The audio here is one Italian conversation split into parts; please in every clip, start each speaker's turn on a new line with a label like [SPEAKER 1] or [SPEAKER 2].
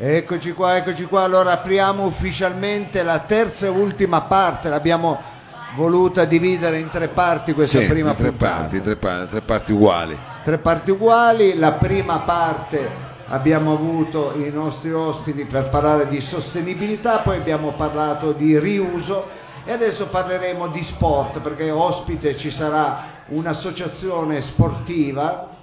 [SPEAKER 1] Eccoci qua, eccoci qua. Allora apriamo ufficialmente la terza e ultima parte. L'abbiamo voluta dividere in tre parti questa
[SPEAKER 2] Sì,
[SPEAKER 1] prima
[SPEAKER 2] tre
[SPEAKER 1] puntata.
[SPEAKER 2] parti, tre parti, tre parti uguali.
[SPEAKER 1] Tre parti uguali. La prima parte abbiamo avuto i nostri ospiti per parlare di sostenibilità, poi abbiamo parlato di riuso e adesso parleremo di sport perché ospite ci sarà un'associazione sportiva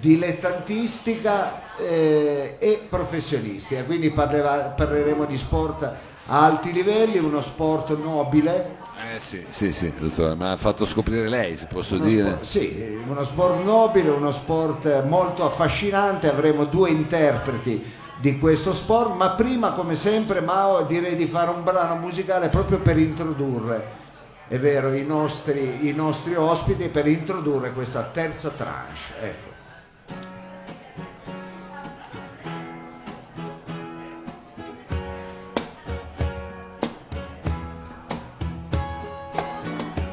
[SPEAKER 1] dilettantistica eh, e professionistica, quindi parleva- parleremo di sport a alti livelli, uno sport nobile,
[SPEAKER 2] Eh sì, sì, sì, dottore, me l'ha fatto scoprire lei, se posso
[SPEAKER 1] uno
[SPEAKER 2] dire.
[SPEAKER 1] sport, sì, uno sport nobile, uno sport molto affascinante, avremo due interpreti di questo sport, ma prima come sempre Mao direi di fare un brano musicale proprio per introdurre, è vero, i nostri, i nostri ospiti, per introdurre questa terza tranche. Ecco.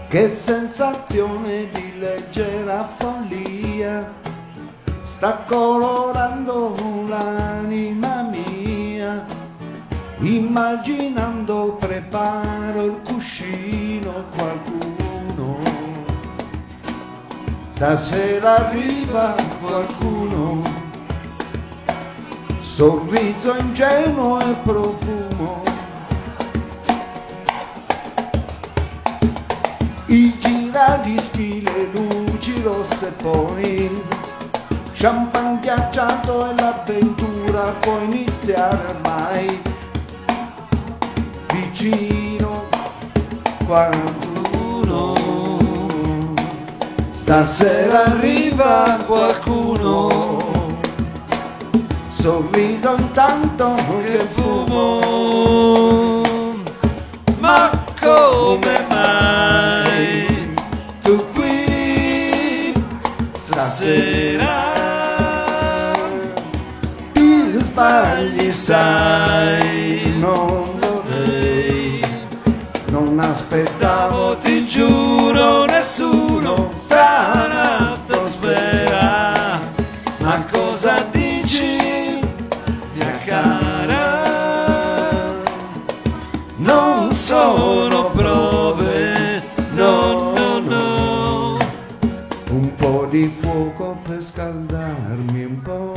[SPEAKER 1] Che sensazione di leggera follia sta colorando l'anima mia, immaginando preparo il cuscino qualcuno. Stasera arriva qualcuno, sorriso ingenuo e profumo. I giradischi, le luci rosse poi Champagne ghiacciato e l'avventura può iniziare ormai Vicino qualcuno. Stasera arriva qualcuno. Sorrido intanto che fumo. Ma come mai stasera. Ti sbagli sai. Non vorrei non aspettavo ti giuro nessuno fuoco per scaldarmi un po'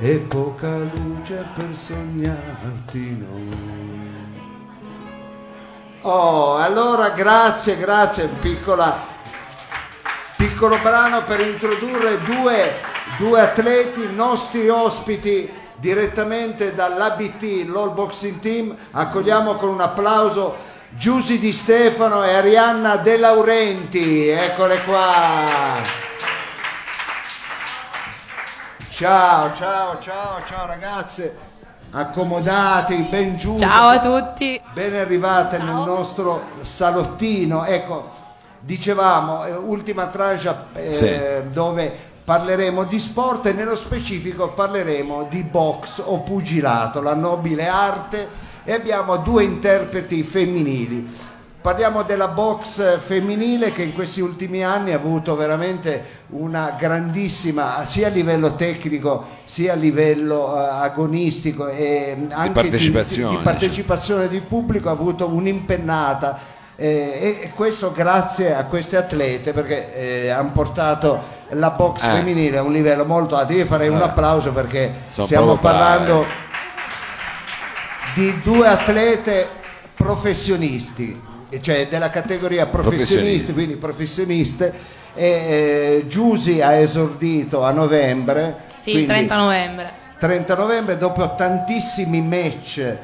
[SPEAKER 1] e poca luce per sognarti no. Oh, allora grazie, grazie, piccola piccolo brano per introdurre due, due atleti, nostri ospiti direttamente dall'ABT, l'All Boxing Team. Accogliamo con un applauso Giusy Di Stefano e Arianna De Laurenti. Eccole qua. Ciao, ciao, ciao, ciao ragazze. Accomodati, ben giunte.
[SPEAKER 3] Ciao a tutti.
[SPEAKER 1] Ben arrivate
[SPEAKER 3] Ciao.
[SPEAKER 1] nel nostro salottino. Ecco, dicevamo, eh, ultima tranche eh,
[SPEAKER 2] Sì.
[SPEAKER 1] dove parleremo di sport e nello specifico parleremo di box o pugilato, la nobile arte e abbiamo due interpreti femminili. Parliamo della box femminile che in questi ultimi anni ha avuto veramente una grandissima, sia a livello tecnico sia a livello eh, agonistico e anche
[SPEAKER 2] partecipazione,
[SPEAKER 1] di partecipazione di pubblico, ha avuto un'impennata eh, e questo grazie a queste atlete perché eh, hanno portato la box
[SPEAKER 2] Eh.
[SPEAKER 1] femminile a un livello molto alto. Io farei un
[SPEAKER 2] Eh.
[SPEAKER 1] applauso perché
[SPEAKER 2] Sono
[SPEAKER 1] stiamo parlando di due atlete professionisti, cioè della categoria professionisti,
[SPEAKER 2] Professionisti.
[SPEAKER 1] quindi professioniste. E, eh, Giusy ha esordito a novembre.
[SPEAKER 3] Sì,
[SPEAKER 1] quindi
[SPEAKER 3] 30 novembre.
[SPEAKER 1] 30 novembre dopo tantissimi match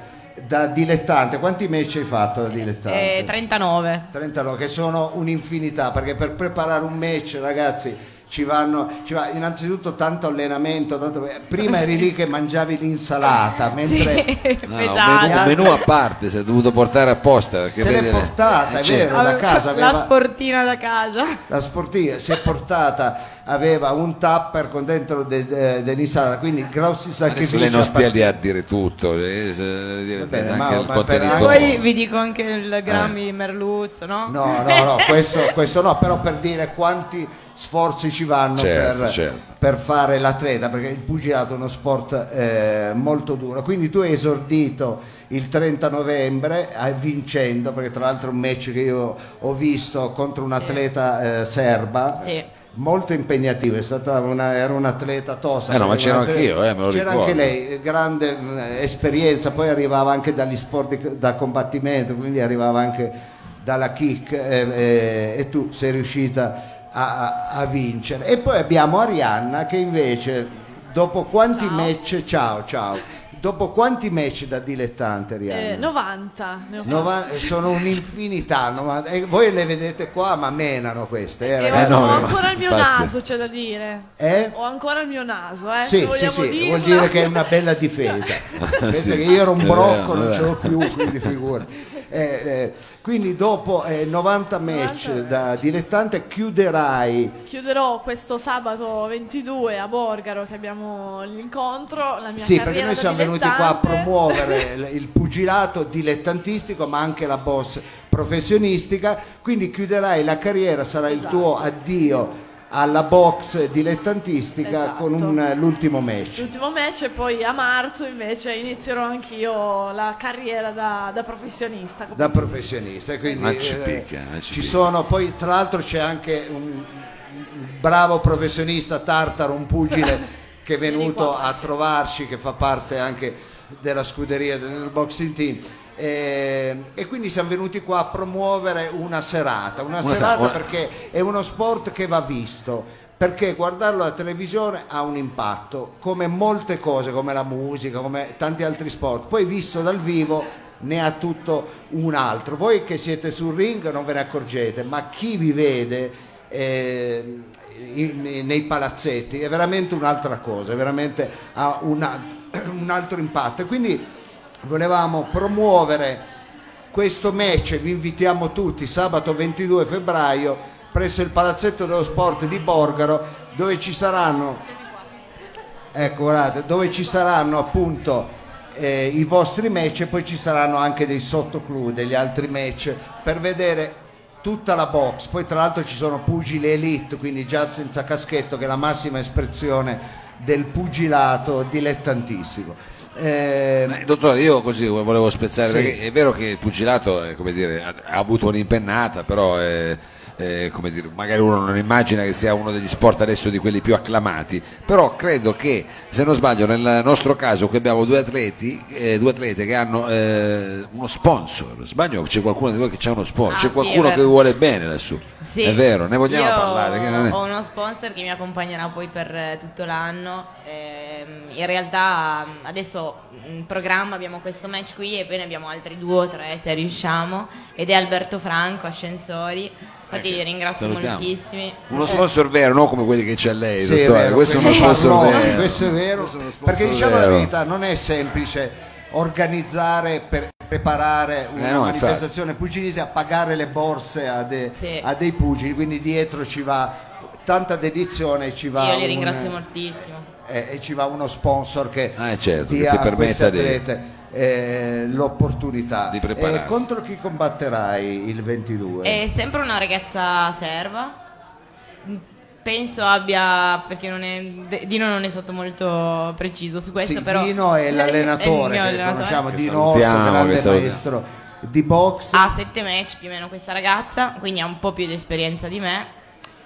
[SPEAKER 1] da dilettante. Quanti match hai fatto da dilettante?
[SPEAKER 3] Eh, 39.
[SPEAKER 1] 39, che sono un'infinità, perché per preparare un match, ragazzi, ci vanno, ci va innanzitutto tanto allenamento. tanto- prima eri lì che mangiavi l'insalata, mentre
[SPEAKER 3] Sì,
[SPEAKER 2] No, no, un, menù, un menù a parte, si è dovuto portare apposta. Perché
[SPEAKER 1] Se l'è portata, è
[SPEAKER 2] eh, certo.
[SPEAKER 1] vero. da casa aveva-
[SPEAKER 3] La sportina da casa.
[SPEAKER 1] la sportiva si è portata aveva un tapper con dentro de- de- dell'insalata, quindi grossi sacrifici.
[SPEAKER 2] Adesso lei non
[SPEAKER 1] a
[SPEAKER 2] stia lì a dire tutto, eh, se- dire anche
[SPEAKER 1] ma-
[SPEAKER 2] il
[SPEAKER 1] ma per-
[SPEAKER 2] contenitore.
[SPEAKER 3] Poi vi dico anche il grammi di merluzzo, no?
[SPEAKER 1] No, no, no, questo, questo no, però per dire quanti sforzi ci vanno
[SPEAKER 2] Certo,
[SPEAKER 1] per,
[SPEAKER 2] certo.
[SPEAKER 1] per fare l'atleta, perché il pugilato è uno sport eh, molto duro. Quindi tu hai esordito il 30 novembre eh, vincendo, perché tra l'altro è un match che io ho visto contro un'atleta eh, serba.
[SPEAKER 3] Sì.
[SPEAKER 1] Molto stata una, era un'atleta tosta.
[SPEAKER 2] Eh no, ma
[SPEAKER 1] atleta-
[SPEAKER 2] anch'io, eh, me lo
[SPEAKER 1] C'era
[SPEAKER 2] ricordo.
[SPEAKER 1] anche lei, grande mh, esperienza, poi arrivava anche dagli sport di- da combattimento, quindi arrivava anche dalla kick eh, eh, e tu sei riuscita a, a- a vincere. E poi abbiamo Arianna che invece dopo quanti
[SPEAKER 4] Ciao.
[SPEAKER 1] match, ciao ciao, dopo quanti match da dilettante Arianna?
[SPEAKER 4] Eh, 90. ne ho
[SPEAKER 1] Nova- sono un'infinità, nova- e voi le vedete qua ma menano queste, eh,
[SPEAKER 4] E ho,
[SPEAKER 2] no,
[SPEAKER 4] ho
[SPEAKER 2] no,
[SPEAKER 4] ancora il mio
[SPEAKER 2] infatti.
[SPEAKER 4] naso, c'è da dire.
[SPEAKER 1] Eh?
[SPEAKER 4] Ho ancora il mio naso, eh.
[SPEAKER 1] Sì, sì, sì,
[SPEAKER 4] dirlo.
[SPEAKER 1] vuol dire che è una bella difesa.
[SPEAKER 2] Sì,
[SPEAKER 1] che io ero un brocco, non ce l'ho più, quindi figura. Eh, eh, quindi dopo eh, 90 match
[SPEAKER 4] 90
[SPEAKER 1] da dilettante chiuderai
[SPEAKER 4] Chiuderò questo sabato 22 a Borgaro che abbiamo l'incontro. La mia
[SPEAKER 1] Sì, perché noi siamo venuti qua a promuovere il- il pugilato dilettantistico, ma anche la boss professionistica. Quindi chiuderai la carriera, sarà il tuo addio alla box dilettantistica
[SPEAKER 4] Esatto.
[SPEAKER 1] con un- l'ultimo match.
[SPEAKER 4] L'ultimo match e poi a marzo invece inizierò anchio la carriera da, da professionista.
[SPEAKER 1] da professionista. Quindi,
[SPEAKER 2] Ma ci
[SPEAKER 1] eh,
[SPEAKER 2] picchia, ma ci
[SPEAKER 1] ci
[SPEAKER 2] picchia.
[SPEAKER 1] sono poi tra l'altro c'è anche un, un bravo professionista tartaro, un pugile che è venuto a trovarci, che fa parte anche della scuderia del boxing team. Eh, e quindi siamo venuti qua a promuovere una serata, una,
[SPEAKER 2] Una
[SPEAKER 1] serata
[SPEAKER 2] sa- una-
[SPEAKER 1] perché è uno sport che va visto, perché guardarlo alla televisione ha un impatto, come molte cose, come la musica, come tanti altri sport, poi visto dal vivo ne ha tutto un altro. Voi che siete sul ring non ve ne accorgete, ma chi vi vede eh, in- nei palazzetti è veramente un'altra cosa, è veramente ha una- un altro impatto. E quindi volevamo promuovere questo match, vi invitiamo tutti sabato 22 febbraio presso il Palazzetto dello Sport di Borgaro dove ci saranno ecco guardate, dove ci saranno appunto eh, i vostri match e poi ci saranno anche dei sottoclub, degli altri match per vedere tutta la box. Poi tra l'altro ci sono pugili elite, quindi già senza caschetto che è la massima espressione del pugilato dilettantistico. Eh,
[SPEAKER 2] Eh, dottore, io così volevo spezzare,
[SPEAKER 1] Sì.
[SPEAKER 2] perché è vero che il pugilato è, come dire, ha, avuto un'impennata, però è, è, come dire, magari uno non immagina che sia uno degli sport adesso di quelli più acclamati, però credo che, se non sbaglio, nel nostro caso qui abbiamo due atleti, eh, due atlete che hanno eh, uno sponsor, sbaglio? C'è qualcuno di voi che ha uno sponsor,
[SPEAKER 3] Ah,
[SPEAKER 2] c'è qualcuno che vuole bene lassù,
[SPEAKER 3] Sì.
[SPEAKER 2] è vero, ne vogliamo
[SPEAKER 3] Io
[SPEAKER 2] parlare? Che non è-
[SPEAKER 3] Ho uno sponsor che mi accompagnerà poi per eh, tutto l'anno. Ehm, in realtà adesso in programma abbiamo questo match qui e poi ne abbiamo altri due o tre se riusciamo. Ed è Alberto Franco, Ascensori. Infatti
[SPEAKER 2] Ecco,
[SPEAKER 3] ringrazio
[SPEAKER 2] salutiamo.
[SPEAKER 3] moltissimi.
[SPEAKER 2] Uno sponsor vero, non come quelli che c'è lei,
[SPEAKER 1] Sì, è
[SPEAKER 2] dottore,
[SPEAKER 1] vero,
[SPEAKER 2] questo è uno sponsor
[SPEAKER 1] parloni,
[SPEAKER 2] vero.
[SPEAKER 1] questo è vero,
[SPEAKER 2] Questo è
[SPEAKER 1] perché diciamo la
[SPEAKER 2] vero.
[SPEAKER 1] verità, non è semplice organizzare per preparare una
[SPEAKER 2] Eh no,
[SPEAKER 1] manifestazione pugilistica, pagare le borse a, de-
[SPEAKER 3] Sì.
[SPEAKER 1] a dei pugili, quindi dietro ci va tanta dedizione, ci va
[SPEAKER 3] Io li
[SPEAKER 1] un-
[SPEAKER 3] ringrazio moltissimo.
[SPEAKER 1] eh, e ci va uno sponsor che
[SPEAKER 2] Ah, certo,
[SPEAKER 1] dia
[SPEAKER 2] che ti
[SPEAKER 1] a
[SPEAKER 2] permetta di-
[SPEAKER 1] eh, l'opportunità.
[SPEAKER 2] Di prepararsi.
[SPEAKER 1] E contro chi combatterai il 22?
[SPEAKER 3] È sempre una ragazza serva. Penso abbia, perché non è, Dino non è stato molto preciso su questo,
[SPEAKER 1] Sì,
[SPEAKER 3] però
[SPEAKER 1] Dino è l'allenatore
[SPEAKER 3] mio
[SPEAKER 1] che
[SPEAKER 3] allenatore.
[SPEAKER 1] conosciamo,
[SPEAKER 2] Che
[SPEAKER 1] Dino Orso, grande maestro di box.
[SPEAKER 3] ha sette match più o meno questa ragazza, quindi ha un po' più di esperienza di me.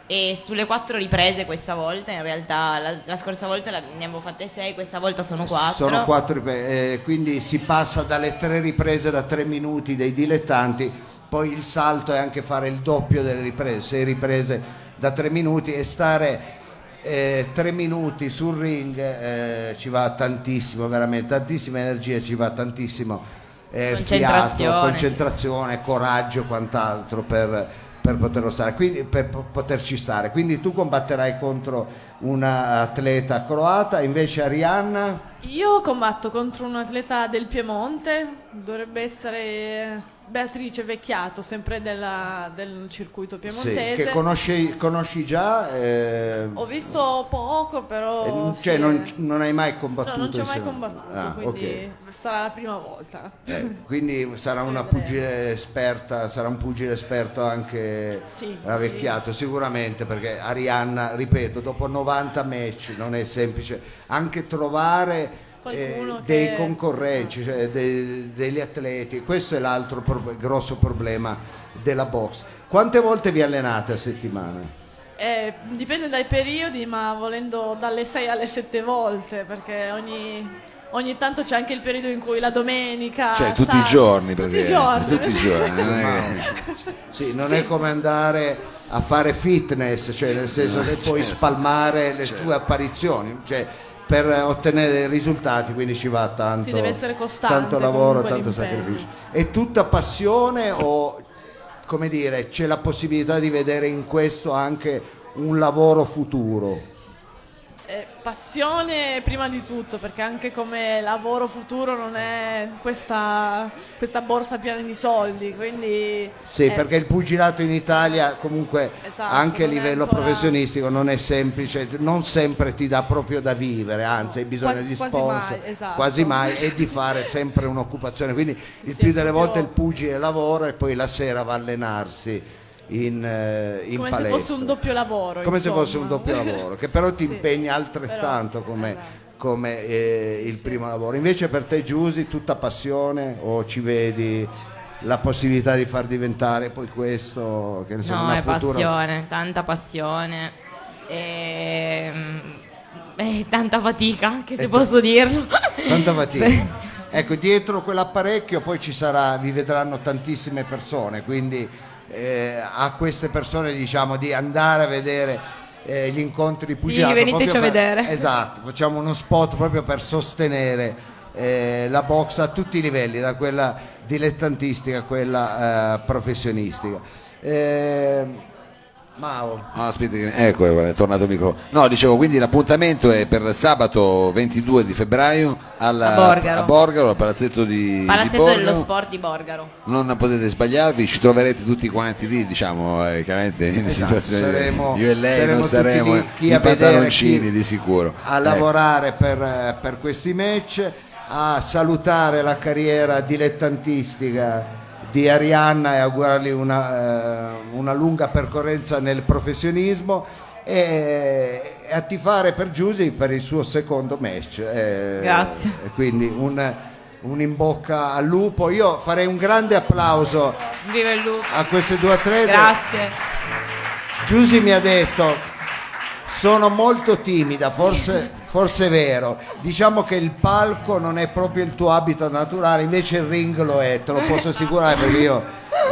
[SPEAKER 3] E sulle quattro riprese questa volta, in realtà la, la scorsa volta la- ne avevo fatte sei, questa volta sono quattro.
[SPEAKER 1] Sono quattro riprese, eh, quindi si passa dalle tre riprese da tre minuti dei dilettanti, poi il salto è anche fare il doppio delle riprese, sei riprese da tre minuti e stare eh, tre minuti sul ring eh, ci va tantissimo, veramente tantissima energia, ci va tantissimo eh,
[SPEAKER 3] Concentrazione.
[SPEAKER 1] fiato, concentrazione, coraggio e quant'altro per, per poterlo stare, quindi, per po- poterci stare. Quindi tu combatterai contro una atleta croata, invece Arianna...
[SPEAKER 4] Io combatto contro un atleta del Piemonte, dovrebbe essere Beatrice Vecchiato, sempre della- del circuito
[SPEAKER 1] Sì,
[SPEAKER 4] piemontese.
[SPEAKER 1] che conosci, conosci già? eh,
[SPEAKER 4] Ho visto poco, però...
[SPEAKER 1] eh, cioè
[SPEAKER 4] sì,
[SPEAKER 1] non, non hai mai combattuto?
[SPEAKER 4] No, non ci ho mai combattuto,
[SPEAKER 1] Ah,
[SPEAKER 4] quindi
[SPEAKER 1] ok.
[SPEAKER 4] sarà la prima volta.
[SPEAKER 1] Eh, quindi sarà una pugile esperta, sarà un pugile esperto anche
[SPEAKER 4] Sì,
[SPEAKER 1] la Vecchiato, sicuramente, perché Arianna, ripeto, dopo 90 match non è semplice anche trovare eh, dei
[SPEAKER 4] che-
[SPEAKER 1] concorrenti, cioè dei- degli atleti. Questo è l'altro pro- grosso problema della box. Quante volte vi allenate a settimana?
[SPEAKER 4] Eh, dipende dai periodi, ma volendo dalle 6 alle 7 volte, perché ogni, ogni tanto c'è anche il periodo in cui la domenica...
[SPEAKER 2] Cioè tutti i giorni,
[SPEAKER 4] Tutti i
[SPEAKER 2] praticamente.
[SPEAKER 4] giorni.
[SPEAKER 2] Tutti i giorni. non è
[SPEAKER 1] Sì, non è come andare a fare fitness, cioè nel senso che puoi spalmare le tue apparizioni, cioè per ottenere risultati, quindi ci va tanto, tanto lavoro, tanto sacrificio. È tutta passione o come dire, c'è la possibilità di vedere in questo anche un lavoro futuro?
[SPEAKER 4] Eh, passione prima di tutto, perché anche come lavoro futuro non è questa, questa borsa piena di soldi, quindi...
[SPEAKER 1] Sì,
[SPEAKER 4] eh,
[SPEAKER 1] perché il pugilato in Italia comunque
[SPEAKER 4] Esatto,
[SPEAKER 1] anche a livello
[SPEAKER 4] ancora-
[SPEAKER 1] professionistico non è semplice, non sempre ti dà proprio da vivere, anzi hai bisogno
[SPEAKER 4] Quasi-
[SPEAKER 1] di
[SPEAKER 4] quasi
[SPEAKER 1] sponsor,
[SPEAKER 4] mai, esatto.
[SPEAKER 1] quasi mai e di fare sempre un'occupazione, quindi il
[SPEAKER 4] Sì,
[SPEAKER 1] più delle volte il pugile lavora e poi la sera va a allenarsi in, eh, in
[SPEAKER 4] come
[SPEAKER 1] palestra.
[SPEAKER 4] se fosse un doppio lavoro.
[SPEAKER 1] Come se
[SPEAKER 4] insomma.
[SPEAKER 1] fosse un doppio lavoro, che però ti
[SPEAKER 4] Sì,
[SPEAKER 1] impegna altrettanto
[SPEAKER 4] però,
[SPEAKER 1] come,
[SPEAKER 4] esatto.
[SPEAKER 1] come, eh, il primo lavoro. Invece per te Giusy tutta passione o ci vedi la possibilità di far diventare poi questo che ne so,
[SPEAKER 3] No,
[SPEAKER 1] una
[SPEAKER 3] è
[SPEAKER 1] futura
[SPEAKER 3] passione, tanta passione. E, mm, e tanta fatica, anche se
[SPEAKER 1] E
[SPEAKER 3] posso dirlo.
[SPEAKER 1] tanta fatica. Ecco, dietro quell'apparecchio poi ci sarà, vi vedranno tantissime persone, quindi eh, a queste persone diciamo di andare a vedere eh, gli incontri di pugilato.
[SPEAKER 3] veniteci
[SPEAKER 1] proprio
[SPEAKER 3] a
[SPEAKER 1] per-
[SPEAKER 3] vedere.
[SPEAKER 1] Esatto, facciamo uno spot proprio per sostenere eh, la box a tutti i livelli, da quella dilettantistica a quella eh, professionistica. Mao,
[SPEAKER 2] No, aspetta, ecco, è tornato il micro. No, dicevo, quindi l'appuntamento è per sabato 22 di febbraio alla-
[SPEAKER 3] A Borgaro.
[SPEAKER 2] a Borgaro, al palazzetto di, di
[SPEAKER 3] Palazzetto
[SPEAKER 2] Borgaro.
[SPEAKER 3] dello sport di Borgaro.
[SPEAKER 2] Non potete sbagliarvi, ci troverete tutti quanti lì, diciamo, eh, chiaramente in
[SPEAKER 1] Esatto,
[SPEAKER 2] situazione
[SPEAKER 1] saremo-
[SPEAKER 2] io e lei
[SPEAKER 1] saremo
[SPEAKER 2] non
[SPEAKER 1] tutti
[SPEAKER 2] saremo
[SPEAKER 1] lì, chi
[SPEAKER 2] i
[SPEAKER 1] a vedere,
[SPEAKER 2] pantaloncini di sicuro.
[SPEAKER 1] a
[SPEAKER 2] Eh,
[SPEAKER 1] lavorare per, per questi match, a salutare la carriera dilettantistica di Arianna e augurargli una, eh, una lunga percorrenza nel professionismo e, e a tifare per Giusy per il suo secondo match. eh,
[SPEAKER 3] Grazie.
[SPEAKER 1] quindi un, un in bocca al lupo. Io farei un grande applauso a queste due atlete.
[SPEAKER 3] Grazie.
[SPEAKER 1] Giusy mi ha detto sono molto timida, forse, forse è vero. Diciamo che il palco non è proprio il tuo habitat naturale, invece il ring lo è, te lo posso assicurare perché io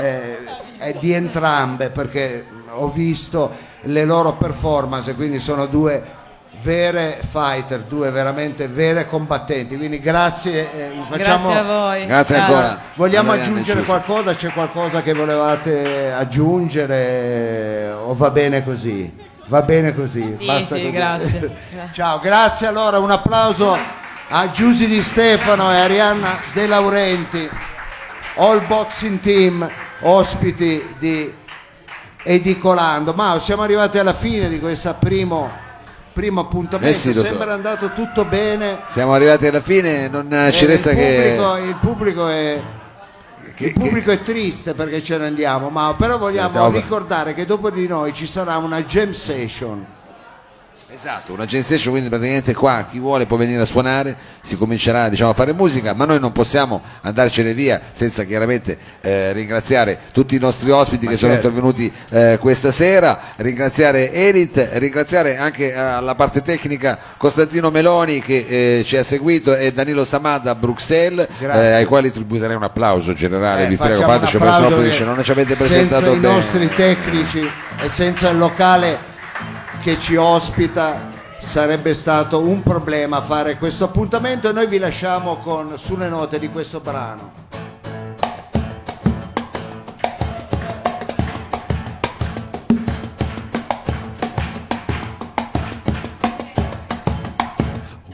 [SPEAKER 1] eh, è di entrambe, perché ho visto le loro performance, quindi sono due vere fighter, due veramente vere combattenti. Quindi grazie, eh, facciamo,
[SPEAKER 3] Grazie a voi.
[SPEAKER 2] Grazie
[SPEAKER 3] Ciao.
[SPEAKER 2] ancora.
[SPEAKER 1] Vogliamo
[SPEAKER 2] e
[SPEAKER 1] aggiungere qualcosa? C'è qualcosa che volevate aggiungere o va bene così? Va bene così.
[SPEAKER 3] Sì,
[SPEAKER 1] basta
[SPEAKER 3] sì,
[SPEAKER 1] così.
[SPEAKER 3] grazie.
[SPEAKER 1] Ciao, grazie allora, un applauso a Giusy Di Stefano e Arianna De Laurenti, All Boxing Team, ospiti di Edicolando. Ma siamo arrivati alla fine di questo primo, primo appuntamento,
[SPEAKER 2] Eh sì,
[SPEAKER 1] sembra andato tutto bene.
[SPEAKER 2] Siamo arrivati alla fine, non eh, ci
[SPEAKER 1] Eh,
[SPEAKER 2] resta
[SPEAKER 1] il
[SPEAKER 2] che,
[SPEAKER 1] pubblico, il pubblico è
[SPEAKER 2] che-
[SPEAKER 1] il pubblico è triste perché ce ne andiamo, ma però vogliamo
[SPEAKER 2] siamo-
[SPEAKER 1] ricordare che dopo di noi ci sarà una jam session.
[SPEAKER 2] Esatto, una jam session, quindi praticamente qua chi vuole può venire a suonare, si comincerà diciamo, a fare musica, ma noi non possiamo andarcene via senza chiaramente eh, ringraziare tutti i nostri ospiti
[SPEAKER 1] Ma
[SPEAKER 2] che sono
[SPEAKER 1] certo.
[SPEAKER 2] intervenuti eh, questa sera, ringraziare Elit, ringraziare anche alla parte tecnica Costantino Meloni che eh, ci ha seguito e Danilo Samad a Bruxelles, eh, ai quali tributerei un applauso generale,
[SPEAKER 1] Eh,
[SPEAKER 2] vi prego,
[SPEAKER 1] un
[SPEAKER 2] fateci sennò
[SPEAKER 1] applauso
[SPEAKER 2] non ci avete
[SPEAKER 1] senza
[SPEAKER 2] presentato
[SPEAKER 1] i
[SPEAKER 2] bene.
[SPEAKER 1] nostri tecnici e senza il locale che ci ospita sarebbe stato un problema fare questo appuntamento e noi vi lasciamo con sulle note di questo brano.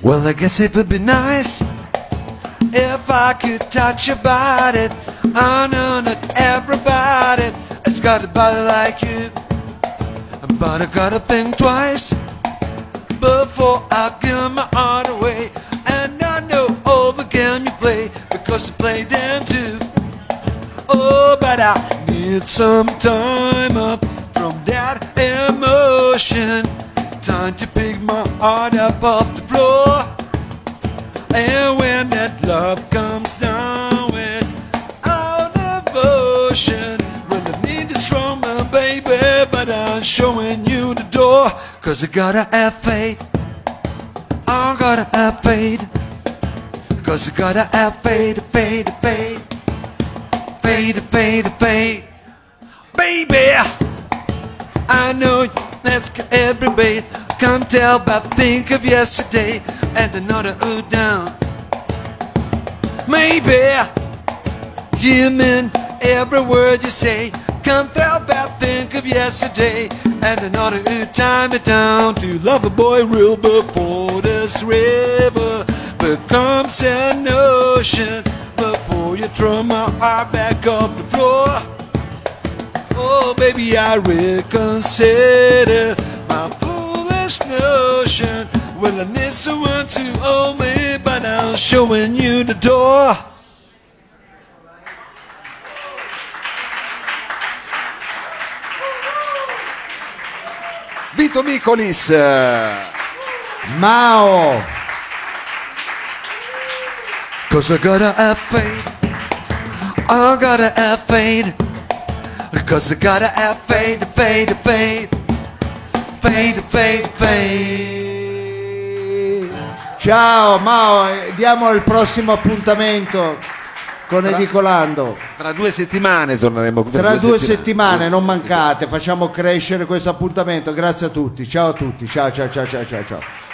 [SPEAKER 2] Well, I guess it would be nice If I could touch your body, I know not everybody has got a body like you. But I gotta think twice before I give my heart away. And I know all the game you play because you play them too. Oh, but I need some time off from that emotion. Time to pick my heart up off the floor. And when that love comes showing you the door. Cause I gotta have faith. I gotta have faith. Cause I gotta have faith, faith, faith. Faith, faith, faith. Baby, I know that's every day. Can't tell but think of yesterday and another ooh down. Maybe you mean every word you say. Can't help think of yesterday and another time it down to love a boy real before this river becomes an ocean. Before you throw my heart back off the floor. Oh, baby, I reconsider my foolish notion. Well, I need someone to hold me, but I'm showing you the door.
[SPEAKER 5] Vito Micolis.
[SPEAKER 1] Mao,
[SPEAKER 2] Cause I gotta have faith. I gotta have faith. Cause I gotta have faith, faith, faith. Faith, faith, faith.
[SPEAKER 1] ciao Mao, diamo il prossimo appuntamento con Edicolando.
[SPEAKER 5] Tra due settimane torneremo qui.
[SPEAKER 1] Tra due settimane, non mancate, facciamo crescere questo appuntamento. Grazie a tutti, ciao a tutti, ciao ciao ciao ciao ciao. ciao.